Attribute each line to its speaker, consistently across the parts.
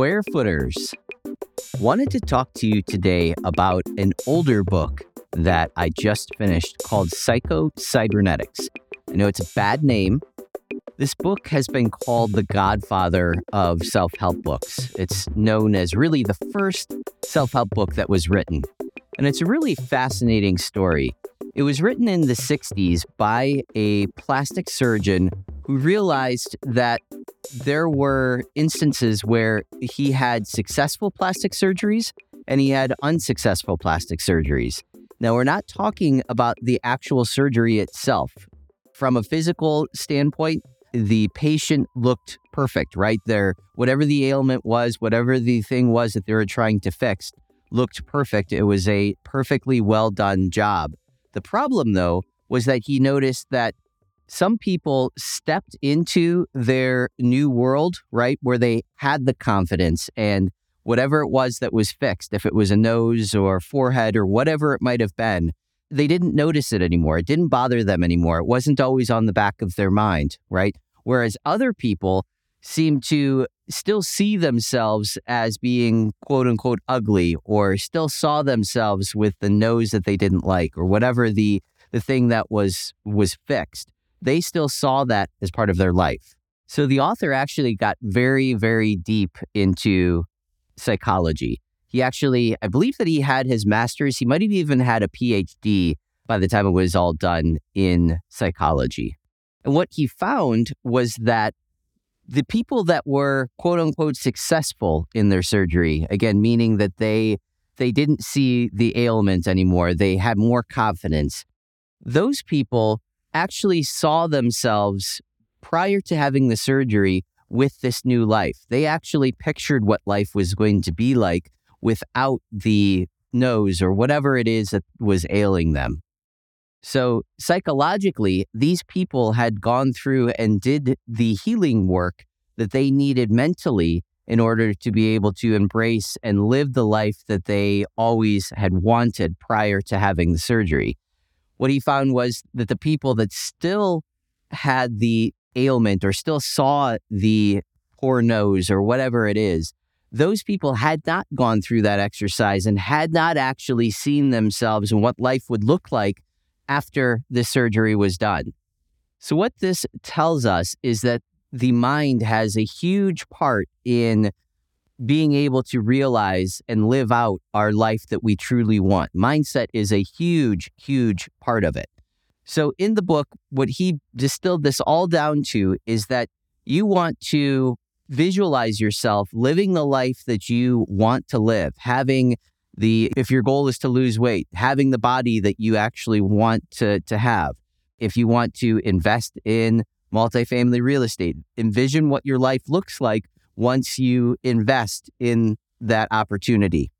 Speaker 1: Square Footers. Wanted to talk to you today about an older book that I just finished called Psycho Cybernetics. I know it's a bad name. This book has been called the godfather of self help books. It's known as really the first self help book that was written. And it's a really fascinating story. It was written in the 60s by a plastic surgeon who realized that there were instances where he had successful plastic surgeries and he had unsuccessful plastic surgeries. Now, we're not talking about the actual surgery itself. From a physical standpoint, the patient looked perfect right there. Whatever the ailment was, whatever the thing was that they were trying to fix, looked perfect. It was a perfectly well done job. The problem, though, was that he noticed that some people stepped into their new world, right, where they had the confidence and whatever it was that was fixed, if it was a nose or forehead or whatever it might have been, they didn't notice it anymore. It didn't bother them anymore. It wasn't always on the back of their mind, right? Whereas other people seem to still see themselves as being quote unquote ugly or still saw themselves with the nose that they didn't like or whatever the the thing that was was fixed they still saw that as part of their life. So the author actually got very, very deep into psychology. He actually, I believe that he had his master's, he might have even had a PhD by the time it was all done in psychology. And what he found was that the people that were quote unquote successful in their surgery, again, meaning that they they didn't see the ailment anymore, they had more confidence. Those people actually saw themselves prior to having the surgery with this new life. They actually pictured what life was going to be like without the nose or whatever it is that was ailing them. So, psychologically, these people had gone through and did the healing work that they needed mentally in order to be able to embrace and live the life that they always had wanted prior to having the surgery what he found was that the people that still had the ailment or still saw the poor nose or whatever it is, those people had not gone through that exercise and had not actually seen themselves and what life would look like after the surgery was done. So, what this tells us is that the mind has a huge part in being able to realize and live out our life that we truly want. Mindset is a huge, huge part of it. So, in the book, what he distilled this all down to is that you want to visualize yourself living the life that you want to live, having the, if your goal is to lose weight, having the body that you actually want to, to have. If you want to invest in multifamily real estate, envision what your life looks like once you invest in that opportunity.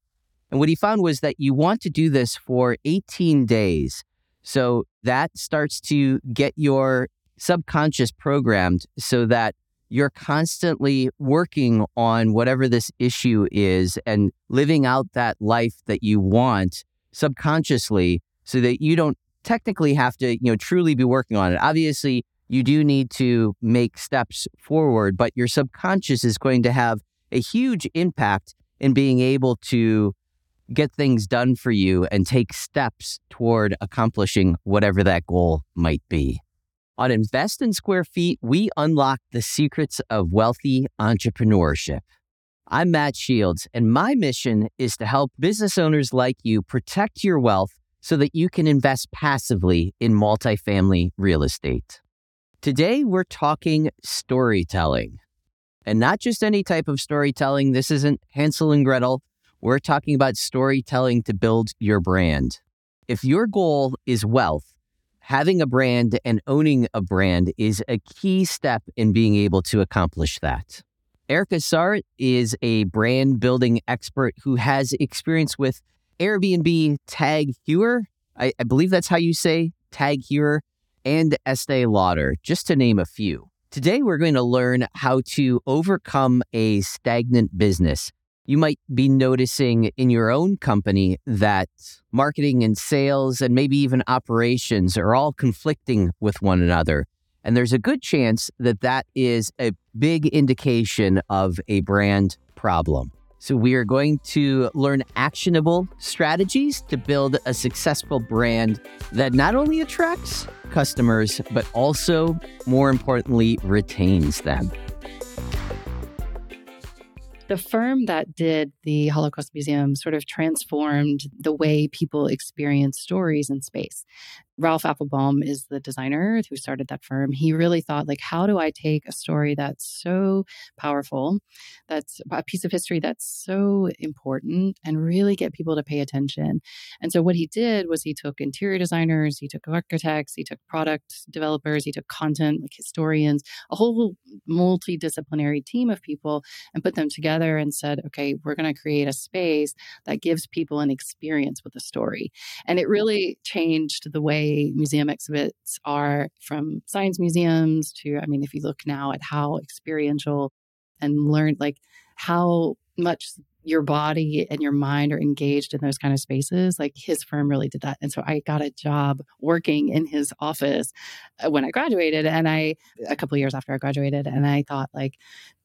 Speaker 1: And what he found was that you want to do this for 18 days. So that starts to get your subconscious programmed so that you're constantly working on whatever this issue is and living out that life that you want subconsciously so that you don't technically have to, you know, truly be working on it. Obviously, you do need to make steps forward, but your subconscious is going to have a huge impact in being able to get things done for you and take steps toward accomplishing whatever that goal might be. On Invest in Square Feet, we unlock the secrets of wealthy entrepreneurship. I'm Matt Shields, and my mission is to help business owners like you protect your wealth so that you can invest passively in multifamily real estate. Today, we're talking storytelling. And not just any type of storytelling. This isn't Hansel and Gretel. We're talking about storytelling to build your brand. If your goal is wealth, having a brand and owning a brand is a key step in being able to accomplish that. Ericka Saurit is a brand building expert who has experience with Airbnb Tag Heuer. I, I believe that's how you say Tag Heuer and Estee Lauder, just to name a few. Today, we're going to learn how to overcome a stagnant business. You might be noticing in your own company that marketing and sales and maybe even operations are all conflicting with one another. And there's a good chance that that is a big indication of a brand problem. So, we are going to learn actionable strategies to build a successful brand that not only attracts customers, but also, more importantly, retains them
Speaker 2: the firm that did the Holocaust Museum sort of transformed the way people experience stories in space. Ralph Appelbaum is the designer who started that firm. He really thought, like, how do I take a story that's so powerful, that's a piece of history that's so important, and really get people to pay attention? And so, what he did was he took interior designers, he took architects, he took product developers, he took content, like historians, a whole multidisciplinary team of people, and put them together and said, okay, we're going to create a space that gives people an experience with a story. And it really changed the way museum exhibits are from science museums to, I mean, if you look now at how experiential and learn, like how much your body and your mind are engaged in those kind of spaces. Like his firm really did that. And so I got a job working in his office uh, when I graduated and I a couple years after I graduated and I thought like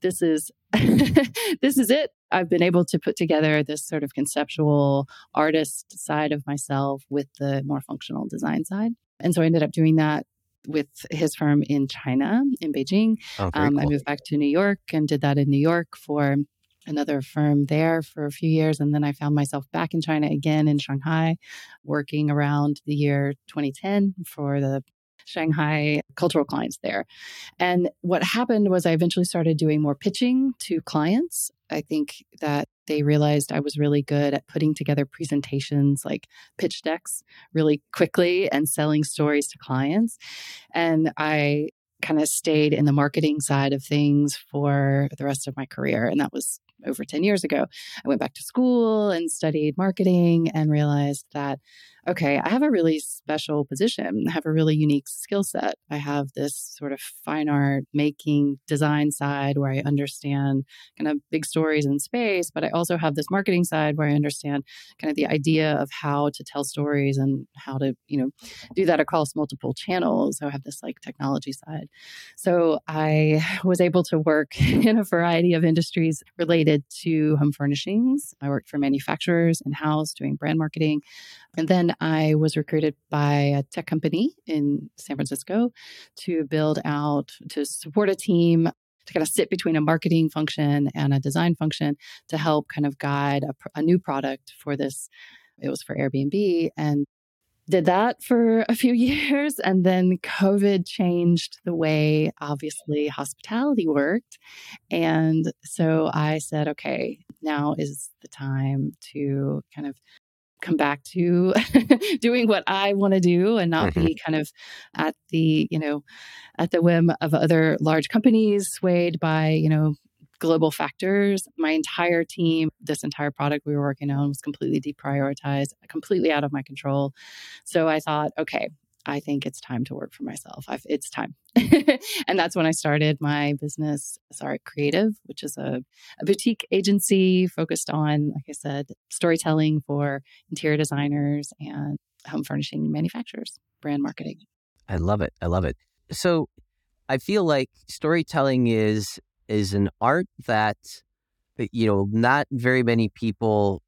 Speaker 2: this is this is it. I've been able to put together this sort of conceptual artist side of myself with the more functional design side. And so I ended up doing that with his firm in China, in Beijing. Oh, um, cool. I moved back to New York and did that in New York for another firm there for a few years. And then I found myself back in China again in Shanghai, working around the year 2010 for the Shanghai cultural clients there. And what happened was I eventually started doing more pitching to clients. I think that they realized I was really good at putting together presentations like pitch decks really quickly and selling stories to clients. And I kind of stayed in the marketing side of things for the rest of my career. And that was over 10 years ago. I went back to school and studied marketing and realized that okay, I have a really special position. I have a really unique skill set. I have this sort of fine art making design side where I understand kind of big stories in space, but I also have this marketing side where I understand kind of the idea of how to tell stories and how to, you know, do that across multiple channels. So I have this like technology side. So I was able to work in a variety of industries related to home furnishings. I worked for manufacturers in house doing brand marketing. And then I was recruited by a tech company in San Francisco to build out, to support a team to kind of sit between a marketing function and a design function to help kind of guide a, a new product for this. It was for Airbnb and did that for a few years. And then COVID changed the way, obviously, hospitality worked. And so I said, okay, now is the time to kind of come back to doing what I want to do and not mm-hmm. be kind of at the, you know, at the whim of other large companies swayed by, you know, global factors. My entire team, this entire product we were working on was completely deprioritized, completely out of my control. So I thought, okay, I think it's time to work for myself. I've, it's time. and that's when I started my business, Saurit Creative, which is a, a, boutique agency focused on, like I said, storytelling for interior designers and home furnishing manufacturers, brand marketing.
Speaker 1: I love it. I love it. So I feel like storytelling is is an art that you know not very many people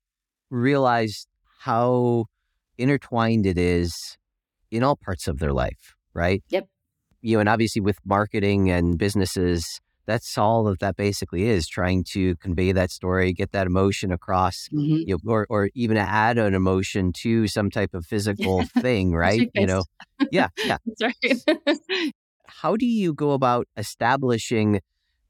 Speaker 1: realize how intertwined it is in all parts of their life, right?
Speaker 2: Yep.
Speaker 1: You know, and obviously with marketing and businesses, that's all that that basically is trying to convey that story, get that emotion across, mm-hmm. you know, or, or even add an emotion to some type of physical thing, right? you know, yeah, yeah.
Speaker 2: That's right.
Speaker 1: How do you go about establishing,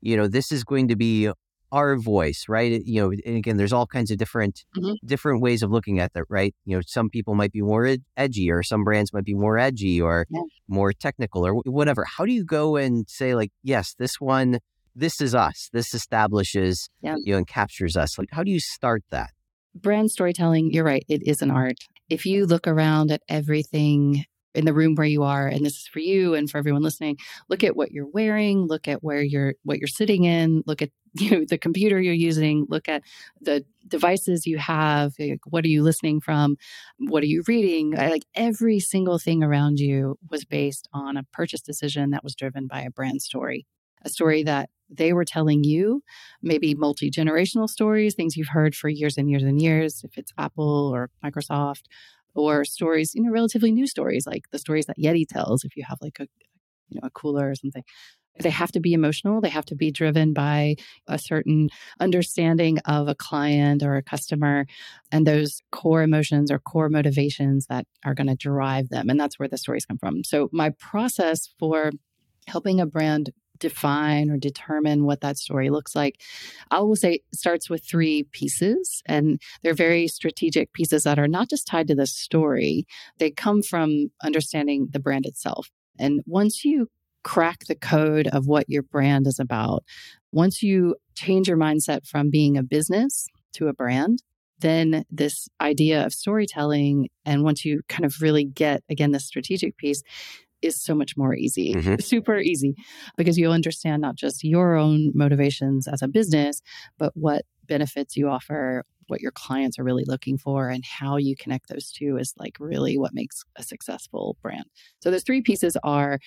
Speaker 1: you know, this is going to be our voice, right? You know, and again, there's all kinds of different mm-hmm. different ways of looking at that, right? You know, some people might be more ed- edgy, or some brands might be more edgy, or yeah. more technical, or whatever. How do you go and say, like, yes, this one, this is us. This establishes, yeah. you know, and captures us. Like, how do you start that?
Speaker 2: Brand storytelling. You're right. It is an art. If you look around at everything in the room where you are and this is for you and for everyone listening look at what you're wearing look at where you're what you're sitting in look at you know the computer you're using look at the devices you have eh, like, what are you listening from what are you reading like every single thing around you was based on a purchase decision that was driven by a brand story a story that they were telling you maybe multi generational stories, things you've heard for years and years and years, if it's Apple or Microsoft, or stories, you know, relatively new stories like the stories that Yeti tells if you have like a, you know, a cooler or something. They have to be emotional. They have to be driven by a certain understanding of a client or a customer and those core emotions or core motivations that are going to drive them. And that's where the stories come from. So, my process for helping a brand define or determine what that story looks like, I will say starts with three pieces. And they're very strategic pieces that are not just tied to the story, they come from understanding the brand itself. And once you crack the code of what your brand is about, once you change your mindset from being a business to a brand, then this idea of storytelling, and once you kind of really get, again, the strategic piece, is so much more easy, mm-hmm. super easy, because you'll understand not just your own motivations as a business, but what benefits you offer, what your clients are really looking for, and how you connect those two is like really what makes a successful brand. So those three pieces are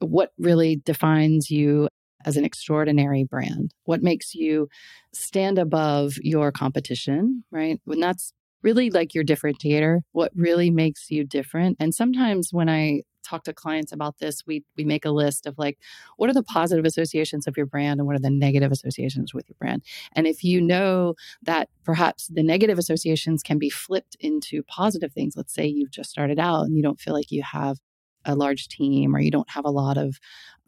Speaker 2: what really defines you as an extraordinary brand, what makes you stand above your competition, right? When that's really like your differentiator, what really makes you different. And sometimes when I talk to clients about this, we we make a list of like what are the positive associations of your brand and what are the negative associations with your brand. And if you know that perhaps the negative associations can be flipped into positive things, let's say you've just started out and you don't feel like you have a large team or you don't have a lot of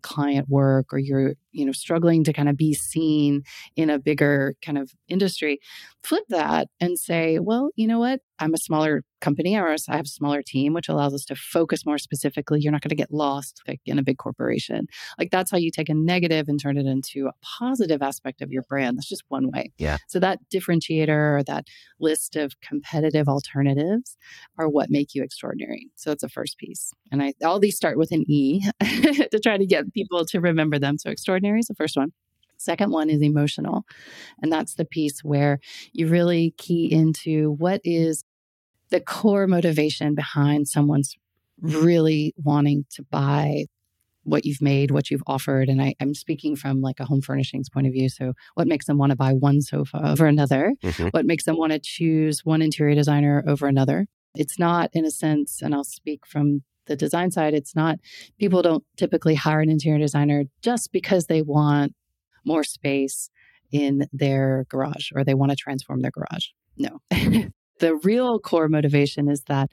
Speaker 2: client work or you're you know struggling to kind of be seen in a bigger kind of industry flip that and say well you know what? I'm a smaller company or i have a smaller team which allows us to focus more specifically. You're not going to get lost like in a big corporation. Like that's how you take a negative and turn it into a positive aspect of your brand. That's just one way.
Speaker 1: Yeah.
Speaker 2: So that differentiator or that list of competitive alternatives are what make you extraordinary. So that's the first piece. And i all these start with an e to try to get people to remember them. So extraordinary extraordinary is the first one. Second one is emotional. And that's the piece where you really key into what is the core motivation behind someone's really wanting to buy what you've made, what you've offered. And I, am speaking from like a home furnishings point of view. So, what makes them want to buy one sofa over another? Mm-hmm. What makes them want to choose one interior designer over another? It's not, in a sense, and I'll speak from the design side, it's not, people don't typically hire an interior designer just because they want more space in their garage or they want to transform their garage. No. the real core motivation is that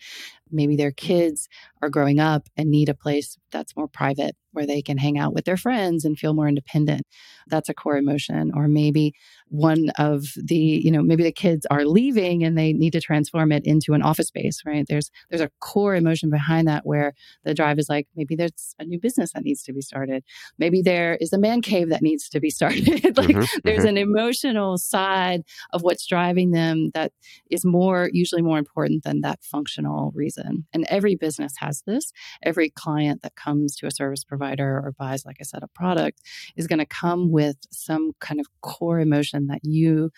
Speaker 2: maybe their kids are growing up and need a place that's more private where they can hang out with their friends and feel more independent. That's a core emotion. Or maybe one of the, you know, maybe the kids are leaving and they need to transform it into an office space, right? There's there's a core emotion behind that where the drive is like maybe there's a new business that needs to be started. Maybe there is a man cave that needs to be started. like mm-hmm, there's mm-hmm. an emotional side of what's driving them that is more usually more important than that functional reason. And every business has this. Every client that comes to a service provider or buys, like I said, a product is going to come with some kind of core emotion that you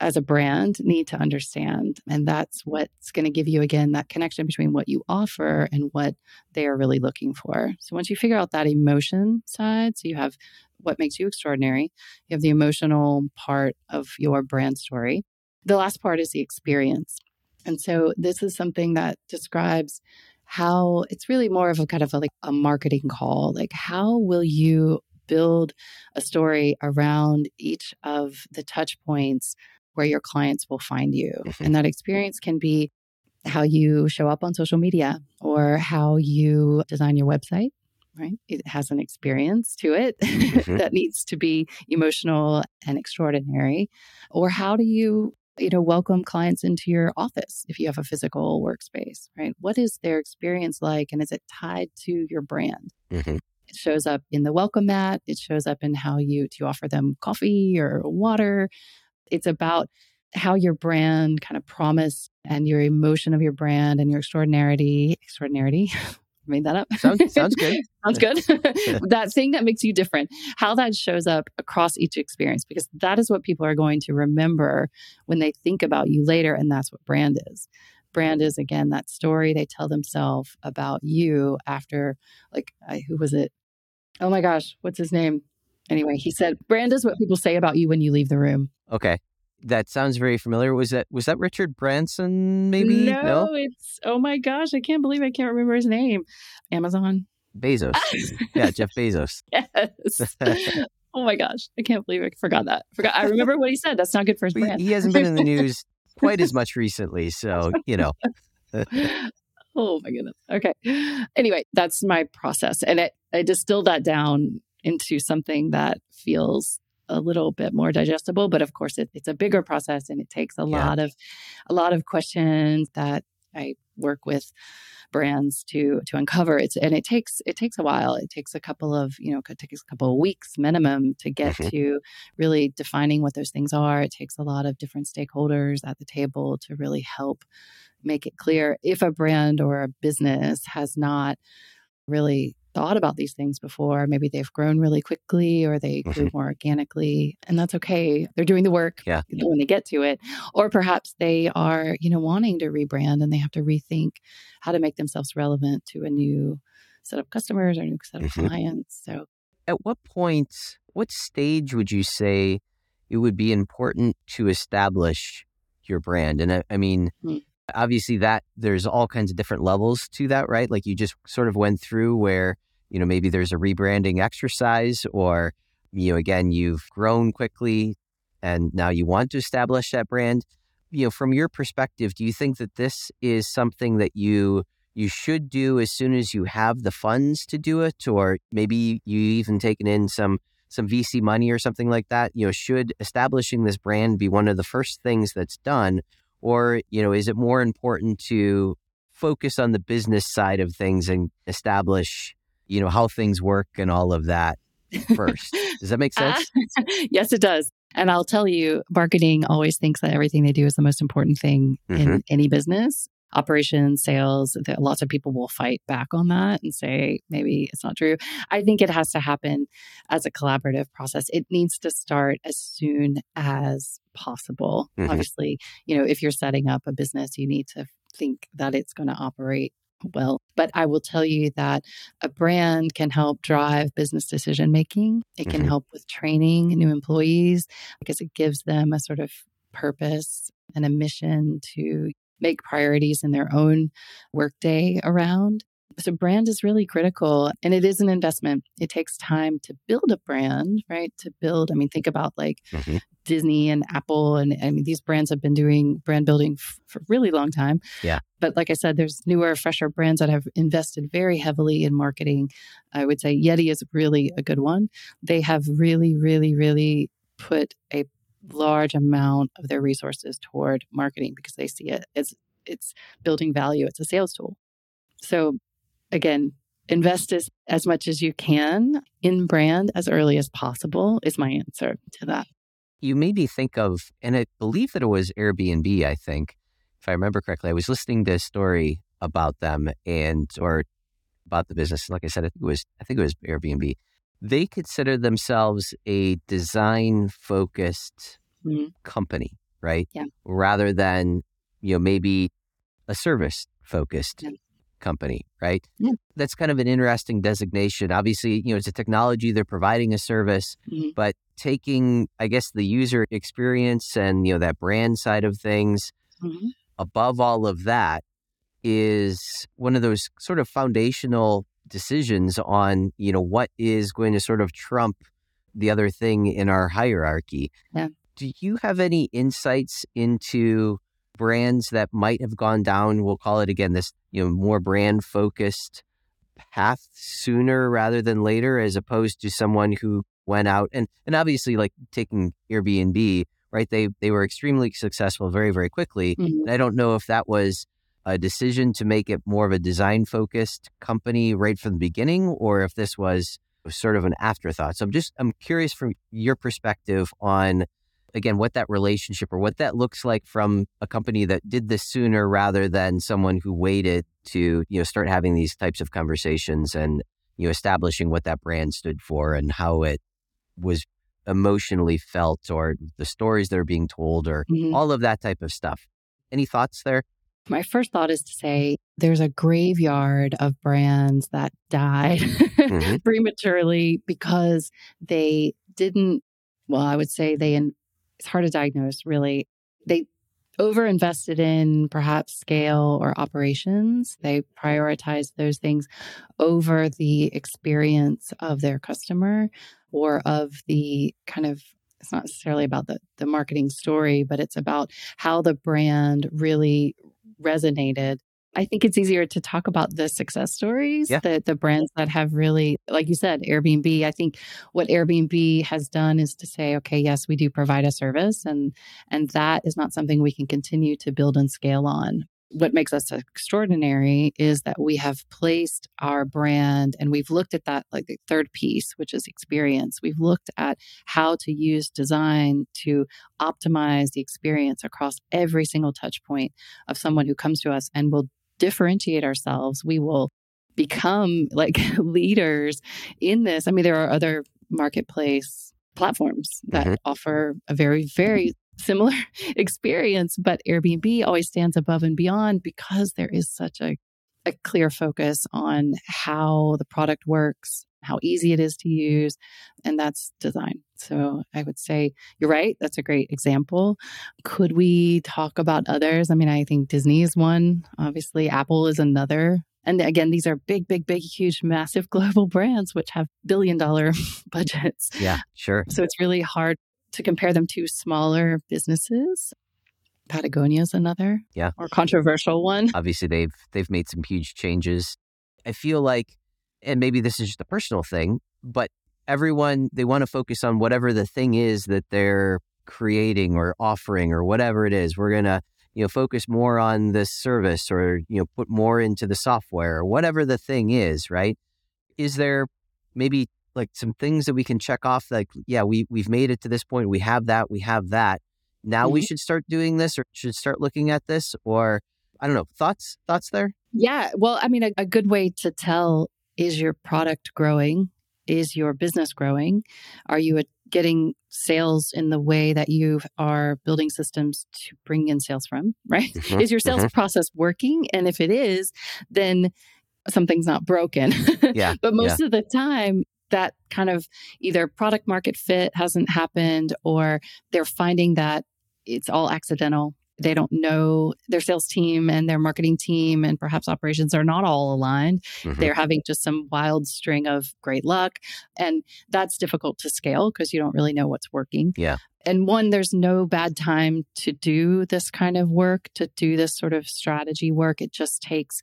Speaker 2: as a brand need to understand. And that's what's going to give you, again, that connection between what you offer and what they are really looking for. So once you figure out that emotion side, so you have what makes you extraordinary, you have the emotional part of your brand story. The last part is the experience. And so this is something that describes how it's really more of a kind of a, like a marketing call. Like, how will you build a story around each of the touch points where your clients will find you? Mm-hmm. And that experience can be how you show up on social media or how you design your website right? It has an experience to it mm-hmm. that needs to be emotional and extraordinary. Or how do you you know welcome clients into your office if you have a physical workspace right? What is their experience like and is it tied to your brand? Mm-hmm. it shows up in the welcome mat it shows up in how you do you offer them coffee or water? It's about how your brand kind of promise and your emotion of your brand and your extraordinarity extraordinarity made that up.
Speaker 1: Sounds, sounds good.
Speaker 2: sounds good. that thing that makes you different, how that shows up across each experience, because that is what people are going to remember when they think about you later. And that's what brand is. Brand is, again, that story they tell themselves about you after, like, I, who was it? Oh my gosh, what's his name? Anyway, he said, brand is what people say about you when you leave the room.
Speaker 1: Okay. That sounds very familiar. Was that was that Richard Branson maybe?
Speaker 2: No, no? it's oh my gosh, I can't believe I can't remember his name. Amazon.
Speaker 1: Bezos. yeah, Jeff Bezos.
Speaker 2: Yes. oh my gosh, I can't believe I forgot that. Forgot. I remember what he said. That's not good for his brand.
Speaker 1: He hasn't been in the news quite as much recently, so you know.
Speaker 2: oh my goodness. Okay. Anyway, that's my process, and it, I distilled that down into something that feels a little bit more digestible but of course it, it's a bigger process and it takes a yeah. lot of a lot of questions that i work with brands to to uncover it's and it takes it takes a while it takes a couple of you know it takes a couple of weeks minimum to get mm-hmm. to really defining what those things are it takes a lot of different stakeholders at the table to really help make it clear if a brand or a business has not really thought about these things before. Maybe they've grown really quickly or they grew mm-hmm. more organically, and that's okay. They're doing the work
Speaker 1: yeah.
Speaker 2: when they get to it. Or perhaps they are, you know, wanting to rebrand and they have to rethink how to make themselves relevant to a new set of customers or a new set of mm-hmm. clients. So,
Speaker 1: at what point, what stage would you say it would be important to establish your brand? And I, I mean, mm obviously that there's all kinds of different levels to that, right? Like you just sort of went through where, you know, maybe there's a rebranding exercise or, you know, again, you've grown quickly and now you want to establish that brand. You know, from your perspective, do you think that this is something that you you should do as soon as you have the funds to do it, or maybe you even taken in some some VC money or something like that? You know, should establishing this brand be one of the first things that's done, or, you know, is it more important to focus on the business side of things and establish, you know, how things work and all of that first? does that make sense?
Speaker 2: Uh, yes, it does. And I'll tell you, marketing always thinks that everything they do is the most important thing mm-hmm. in any business operations, sales, that lots of people will fight back on that and say maybe it's not true. I think it has to happen as a collaborative process. It needs to start as soon as possible. Mm-hmm. Obviously, you know, if you're setting up a business, you need to think that it's going to operate well. But I will tell you that a brand can help drive business decision making. It can mm-hmm. help with training new employees because it gives them a sort of purpose and a mission to make priorities in their own workday around. So, brand is really critical and it is an investment. It takes time to build a brand, right? To build, I mean, think about like mm-hmm. Disney and Apple. And I mean, these brands have been doing brand building f- for a really long time.
Speaker 1: Yeah.
Speaker 2: But like I said, there's newer, fresher brands that have invested very heavily in marketing. I would say Yeti is really a good one. They have really, really, really put a large amount of their resources toward marketing because they see it as it's building value. It's a sales tool. So again, invest as, as much as you can in brand as early as possible is my answer to that.
Speaker 1: You made me think of, and I believe that it was Airbnb, I think, if I remember correctly. I was listening to a story about them and or about the business. Like I said, I think it was I think it was Airbnb they consider themselves a design focused mm-hmm. company, right?
Speaker 2: Yeah.
Speaker 1: Rather than, you know, maybe a service focused yeah. company, right?
Speaker 2: Yeah.
Speaker 1: That's kind of an interesting designation. Obviously, you know, it's a technology, they're providing a service, mm-hmm. but taking, I guess, the user experience and, you know, that brand side of things mm-hmm. above all of that is one of those sort of foundational decisions on you know what is going to sort of trump the other thing in our hierarchy.
Speaker 2: Yeah.
Speaker 1: Do you have any insights into brands that might have gone down? We'll call it again this you know more brand focused path sooner rather than later, as opposed to someone who went out and and obviously like taking Airbnb, right? They they were extremely successful very very quickly. Mm-hmm. And I don't know if that was a decision to make it more of a design focused company right from the beginning, or if this was sort of an afterthought. So I'm just I'm curious from your perspective on again what that relationship or what that looks like from a company that did this sooner rather than someone who waited to you know start having these types of conversations and you know establishing what that brand stood for and how it was emotionally felt or the stories that are being told or mm-hmm. all of that type of stuff. Any thoughts there?
Speaker 2: My first thought is to say there's a graveyard of brands that died mm-hmm. prematurely because they didn't, well, I would say they, in, it's hard to diagnose really. They over invested in perhaps scale or operations. They prioritize those things over the experience of their customer or of the kind of it's not necessarily about the, the marketing story, but it's about how the brand really resonated I think it's easier to talk about the success stories, yeah. the the brands that have really, like you said, Airbnb. I think what Airbnb has done is to say, okay, yes, we do provide a service, and and that is not something we can continue to build and scale on. What makes us extraordinary is that we have placed our brand and we've looked at that like the third piece, which is experience. We've looked at how to use design to optimize the experience across every single touch point of someone who comes to us and will differentiate ourselves, we will become like leaders in this. I mean, there are other marketplace platforms that mm-hmm. offer a very, very similar experience, but Airbnb always stands above and beyond because there is such a, a clear focus on how the product works, how easy it is to use, and that's design. So I would say you're right. That's a great example. Could we talk about others? I mean, I think Disney is one. Obviously, Apple is another. And again, these are big, big, big, huge, massive global brands which have billion dollar budgets.
Speaker 1: Yeah, sure.
Speaker 2: So it's really hard to compare them to smaller businesses. Patagonia is another,
Speaker 1: yeah,
Speaker 2: or controversial one.
Speaker 1: Obviously, they've they've made some huge changes. I feel like and maybe this is just a personal thing, but everyone, they want to focus on whatever the thing is that they're creating or offering or whatever it is. We're going to, you know, focus more on this service or, you know, put more into the software or whatever the thing is, right? Is there maybe like some things that we can check off like, yeah, we, we've made it to this point. We have that. We have that. Now mm-hmm. we should start doing this or should start looking at this or I don't know. Thoughts, thoughts there?
Speaker 2: Yeah. Well, I mean, a, a good way to tell is your product growing? Is your business growing? Are you getting sales in the way that you are building systems to bring in sales from, right? Mm-hmm, is your sales mm-hmm. process working? And if it is, then something's not broken.
Speaker 1: Yeah.
Speaker 2: but most
Speaker 1: yeah.
Speaker 2: of the time, that kind of either product market fit hasn't happened or they're finding that it's all accidental they don't know their sales team and their marketing team and perhaps operations are not all aligned. Mm-hmm. They're having just some wild string of great luck. And that's difficult to scale because you don't really know what's working.
Speaker 1: Yeah.
Speaker 2: And one, there's no bad time to do this kind of work, to do this sort of strategy work. It just takes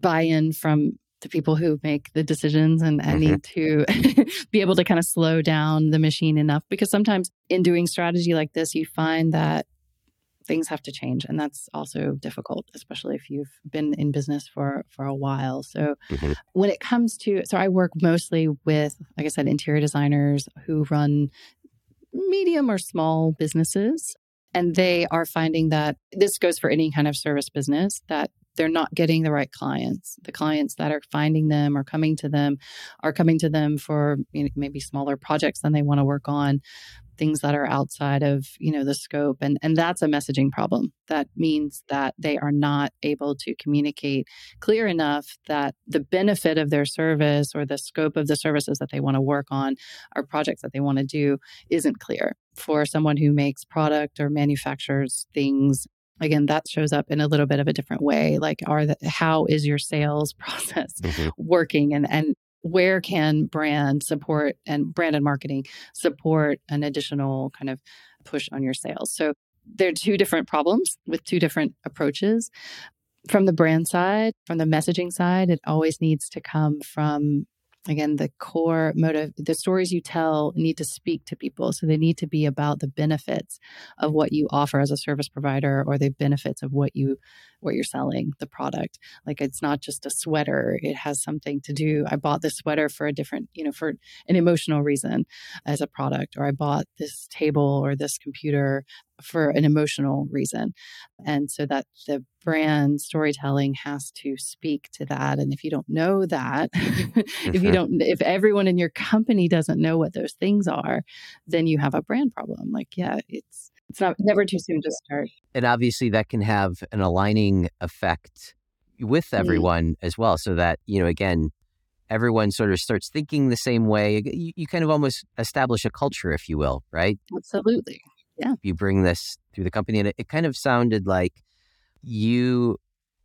Speaker 2: buy in from the people who make the decisions and, mm-hmm. need to be able to kind of slow down the machine enough because sometimes in doing strategy like this you find that things have to change and that's also difficult especially if you've been in business for for a while so mm-hmm. when it comes to so i work mostly with like i said interior designers who run medium or small businesses and they are finding that this goes for any kind of service business that they're not getting the right clients. The clients that are finding them or coming to them are coming to them for you know, maybe smaller projects than they want to work on, things that are outside of you know the scope. And and that's a messaging problem. That means that they are not able to communicate clear enough that the benefit of their service or the scope of the services that they want to work on or projects that they want to do isn't clear. For someone who makes product or manufactures things again that shows up in a little bit of a different way like are the, how is your sales process mm-hmm. working and and where can brand support and brand and marketing support an additional kind of push on your sales? So there are two different problems with two different approaches. From the brand side, from the messaging side, it always needs to come from again the core motive the stories you tell need to speak to people so they need to be about the benefits of what you offer as a service provider or the benefits of what you what you're selling the product. Like it's not just a sweater it has something to do i bought this sweater for a different you know for an emotional reason as a product or i bought this table or this computer for an emotional reason. And so that the brand storytelling has to speak to that. And if you don't know that, if you mm-hmm. don't, if everyone in your company doesn't know what those things are, then you have a brand problem. Like, yeah, it's, It's not never too soon to start.
Speaker 1: And obviously, that can have an aligning effect with
Speaker 2: Mm.
Speaker 1: everyone as well. So that, you know, again, everyone sort of starts thinking the same way. You, you kind of almost establish a culture, if you will, right?
Speaker 2: Absolutely.
Speaker 1: You bring this through the company. And it, it kind of sounded like you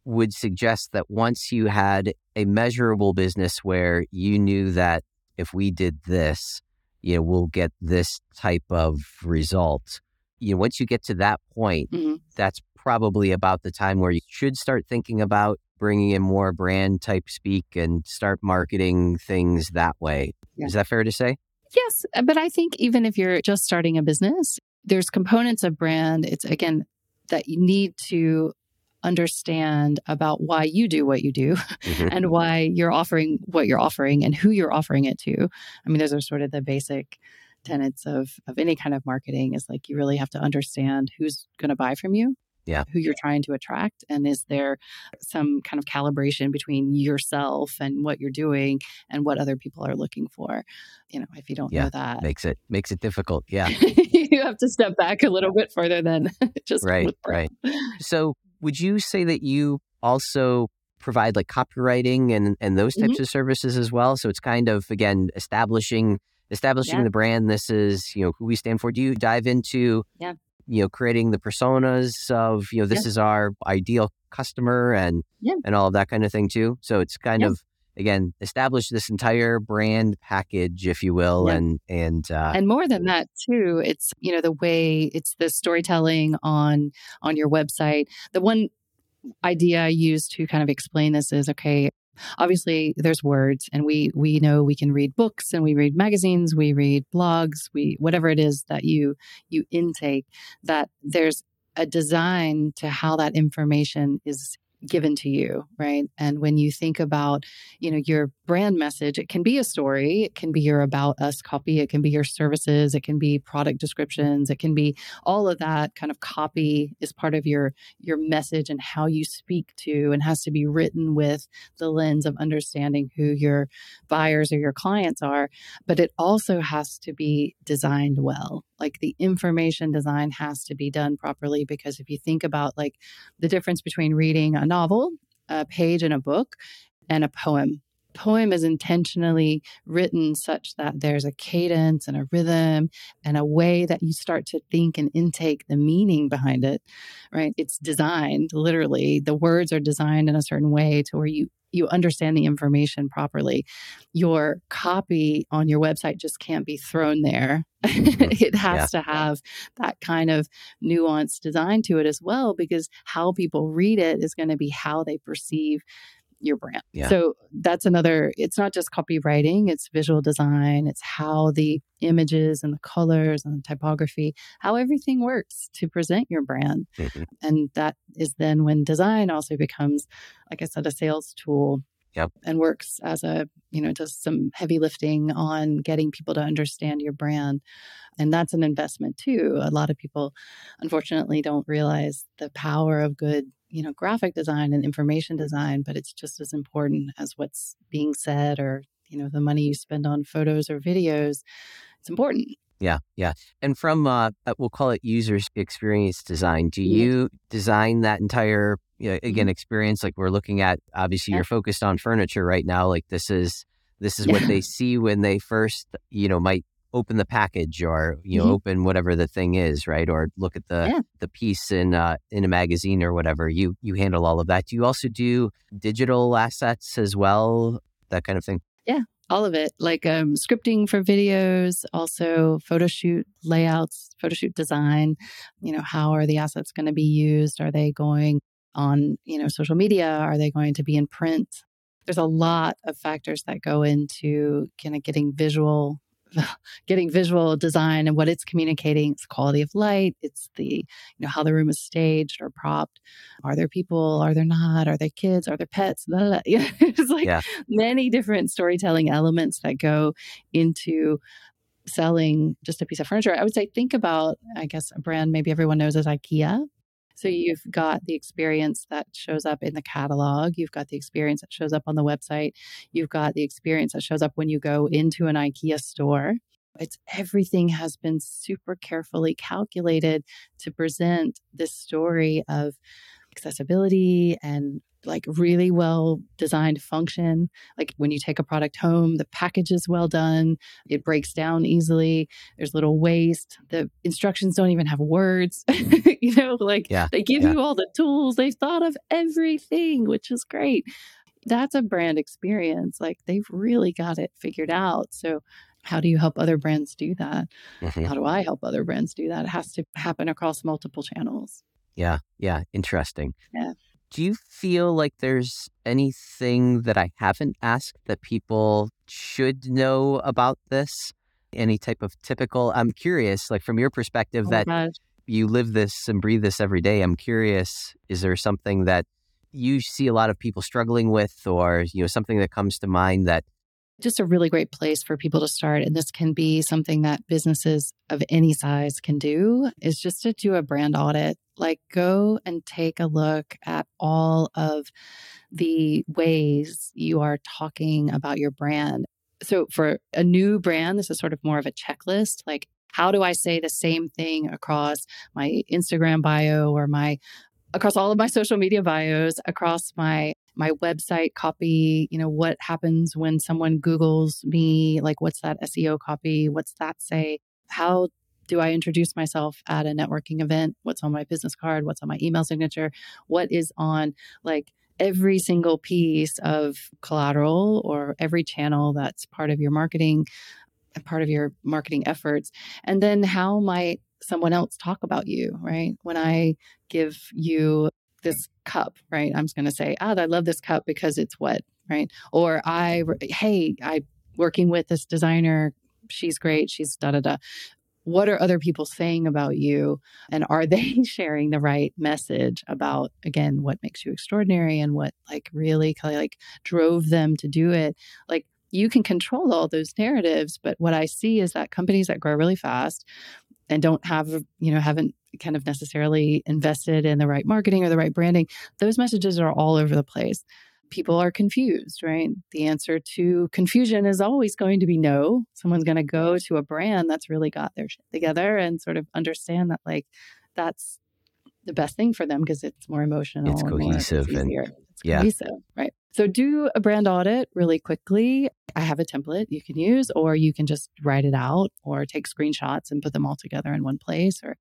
Speaker 1: would suggest that once you had a measurable business where you knew that if we did this, you know, we'll get this type of result. You know, once you get to that point,
Speaker 2: Mhm.
Speaker 1: that's probably about the time where you should start thinking about bringing in more brand type speak and start marketing things that way.
Speaker 2: Yeah.
Speaker 1: Is that fair to say?
Speaker 2: Yes, but I think even if you're just starting a business, there's components of brand. It's again that you need to understand about why you do what you do
Speaker 1: Mhm.
Speaker 2: and why you're offering what you're offering and who you're offering it to. I mean, those are sort of the basic tenets of of any kind of marketing is like you really have to understand who's going to buy from you.
Speaker 1: Yeah.
Speaker 2: Who you're trying to attract and is there some kind of calibration between yourself and what you're doing and what other people are looking for. You know, if you don't
Speaker 1: Yeah,
Speaker 2: know that,
Speaker 1: Makes it makes it difficult. Yeah.
Speaker 2: you have to step back a little bit further than just
Speaker 1: Right,
Speaker 2: brand.
Speaker 1: So, would you say that you also provide like copywriting and and those types
Speaker 2: Mm-hmm.
Speaker 1: of services as well? So it's kind of again establishing establishing
Speaker 2: Yeah.
Speaker 1: the brand. This is you know who we stand for. Do you dive into
Speaker 2: Yeah.
Speaker 1: You know creating the personas of you know this
Speaker 2: Yeah.
Speaker 1: is our ideal customer and
Speaker 2: Yeah.
Speaker 1: and all of that kind of thing too. So it's kind
Speaker 2: Yeah.
Speaker 1: of again establish this entire brand package, if you will, and and uh,
Speaker 2: and more than that too it's you know the way it's the storytelling on on your website the one idea i use to kind of explain this is okay obviously there's words and we we know we can read books and we read magazines we read blogs we whatever it is that you you intake that there's a design to how that information is given to you right? And when you think about you know your brand message it can be a story it can be your about us copy it can be your services it can be product descriptions it can be all of that kind of copy is part of your your message and how you speak to and has to be written with the lens of understanding who your buyers or your clients are but it also has to be designed well like the information design has to be done properly because if you think about like the difference between reading a novel a page in a book and a poem poem is intentionally written such that there's a cadence and a rhythm and a way that you start to think and intake the meaning behind it right? It's designed literally the words are designed in a certain way to where you you understand the information properly your copy on your website just can't be thrown there. Mm-hmm. It has to have that kind of nuanced design to it as well because how people read it is going to be how they perceive your brand.
Speaker 1: Yeah.
Speaker 2: So that's another, it's not just copywriting, it's visual design, it's how the images and the colors and the typography, how everything works to present your brand.
Speaker 1: Mhm.
Speaker 2: And that is then when design also becomes, like I said, a sales tool.
Speaker 1: Yep.
Speaker 2: And works as a, you know, does some heavy lifting on getting people to understand your brand. And that's an investment too. A lot of people, unfortunately, don't realize the power of good you know graphic design and information design but it's just as important as what's being said or you know the money you spend on photos or videos it's important
Speaker 1: Yeah, yeah. And from uh, uh, we'll call it user experience design. Do
Speaker 2: Yeah.
Speaker 1: you design that entire you know, again experience? Like we're looking at, obviously,
Speaker 2: Yeah.
Speaker 1: you're focused on furniture right now. Like this is this is what they see when they first, you know, might open the package or you know
Speaker 2: Mhm.
Speaker 1: open whatever the thing is, right? Or look at the
Speaker 2: Yeah.
Speaker 1: the piece in uh, in a magazine or whatever. You you handle all of that. Do you also do digital assets as well? That kind of thing. Yeah.
Speaker 2: All of it like um, scripting for videos also photo shoot layouts photo shoot design you know how are the assets going to be used are they going on you know social media are they going to be in print there's a lot of factors that go into kind of getting visual getting visual design and what it's communicating. It's quality of light. It's the you know how the room is staged or propped. Are there people? Are there not? Are there kids? Are there pets? Blah, blah, it's like
Speaker 1: Yeah.
Speaker 2: many different storytelling elements that go into selling just a piece of furniture. I would say think about i guess a brand maybe everyone knows as ikea so you've got the experience that shows up in the catalog you've got the experience that shows up on the website you've got the experience that shows up when you go into an ikea store. It's everything has been super carefully calculated to present this story of accessibility and like really well designed function. Like when you take a product home, the package is well done, it breaks down easily, there's little waste. The instructions don't even have words. you know, like yeah, they give yeah. you all the tools, they've thought of everything, which is great. That's a brand experience. Like they've really got it figured out. So, how do you help other brands do that? Mm-hmm. How do I help other brands do that? It has to happen across multiple channels.
Speaker 1: Yeah, yeah, interesting.
Speaker 2: Yeah
Speaker 1: do you feel like there's anything that I haven't asked that people should know about this? Any type of typical? I'm curious, like from your perspective, oh that you live this and breathe this every day. I'm curious, is there something that you see a lot of people struggling with, or you know, something that comes to mind that
Speaker 2: just a really great place for people to start. And this can be something that businesses of any size can do is just to do a brand audit. Like go and take a look at all of the ways you are talking about your brand. So for a new brand, this is sort of more of a checklist. Like, how do I say the same thing across my Instagram bio or my across all of my social media bios, across my my website copy, you know, what happens when someone Googles me? Like, what's that SEO copy? What's that say? How do I introduce myself at a networking event? What's on my business card? What's on my email signature? What is on like every single piece of collateral or every channel that's part of your marketing, part of your marketing efforts? And then how might someone else talk about you, right? When I give you this cup, right? I'm just going to say, ah, I love this cup because it's what, right? Or I, hey, I working with this designer. She's great. She's da da da. What are other people saying about you? And are they sharing the right message about, again, what makes you extraordinary and what like really like drove them to do it? Like you can control all those narratives. But what I see is that companies that grow really fast and don't have, you know, haven't kind of necessarily invested in the right marketing or the right branding, those messages are all over the place. People are confused, right? The answer to confusion is always going to be no. Someone's going to go to a brand that's really got their shit together and sort of understand that, like, that's the best thing for them because it's more emotional.
Speaker 1: It's cohesive
Speaker 2: and,
Speaker 1: and
Speaker 2: it's yeah. cohesive, right? So do a brand audit really quickly. I have a template you can use, or you can just write it out or take screenshots and put them all together in one place or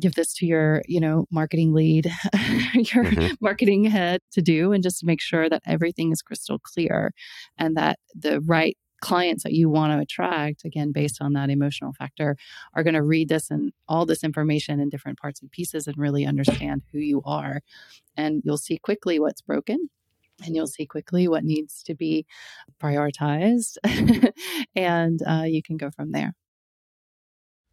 Speaker 2: give this to your, you know, marketing lead, your mm-hmm. marketing head to do and just to make sure that everything is crystal clear and that the right clients that you want to attract, again, based on that emotional factor, are going to read this and all this information in different parts and pieces and really understand who you are. And you'll see quickly what's broken and you'll see quickly what needs to be prioritized. and uh, you can go from there.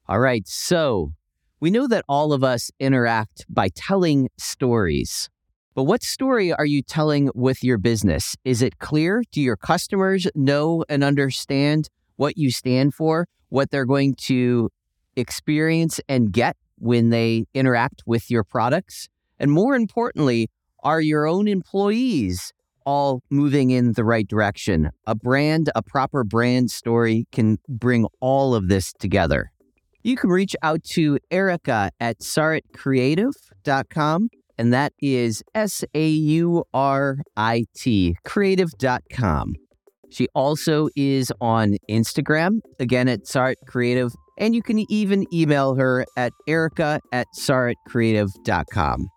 Speaker 1: All right. So we know that all of us interact by telling stories. But what story are you telling with your business? Is it clear? Do your customers know and understand what you stand for, what they're going to experience and get when they interact with your products? And more importantly, are your own employees all moving in the right direction? A brand, a proper brand story can bring all of this together. You can reach out to Ericka at sauritcreative.com, and that is S A U R I T, creative.com. She also is on Instagram, again at Saurit Creative, and you can even email her at erica at sauritcreative.com.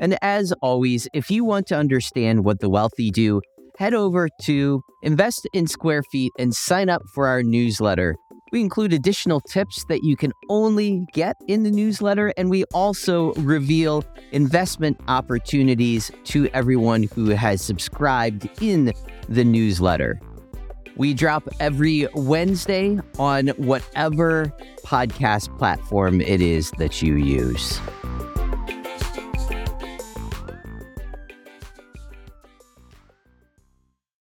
Speaker 1: And as always, if you want to understand what the wealthy do, head over to Invest in Square Feet and sign up for our newsletter. We include additional tips that you can only get in the newsletter, and we also reveal investment opportunities to everyone who has subscribed in the newsletter. We drop every Wednesday on whatever podcast platform it is that you use.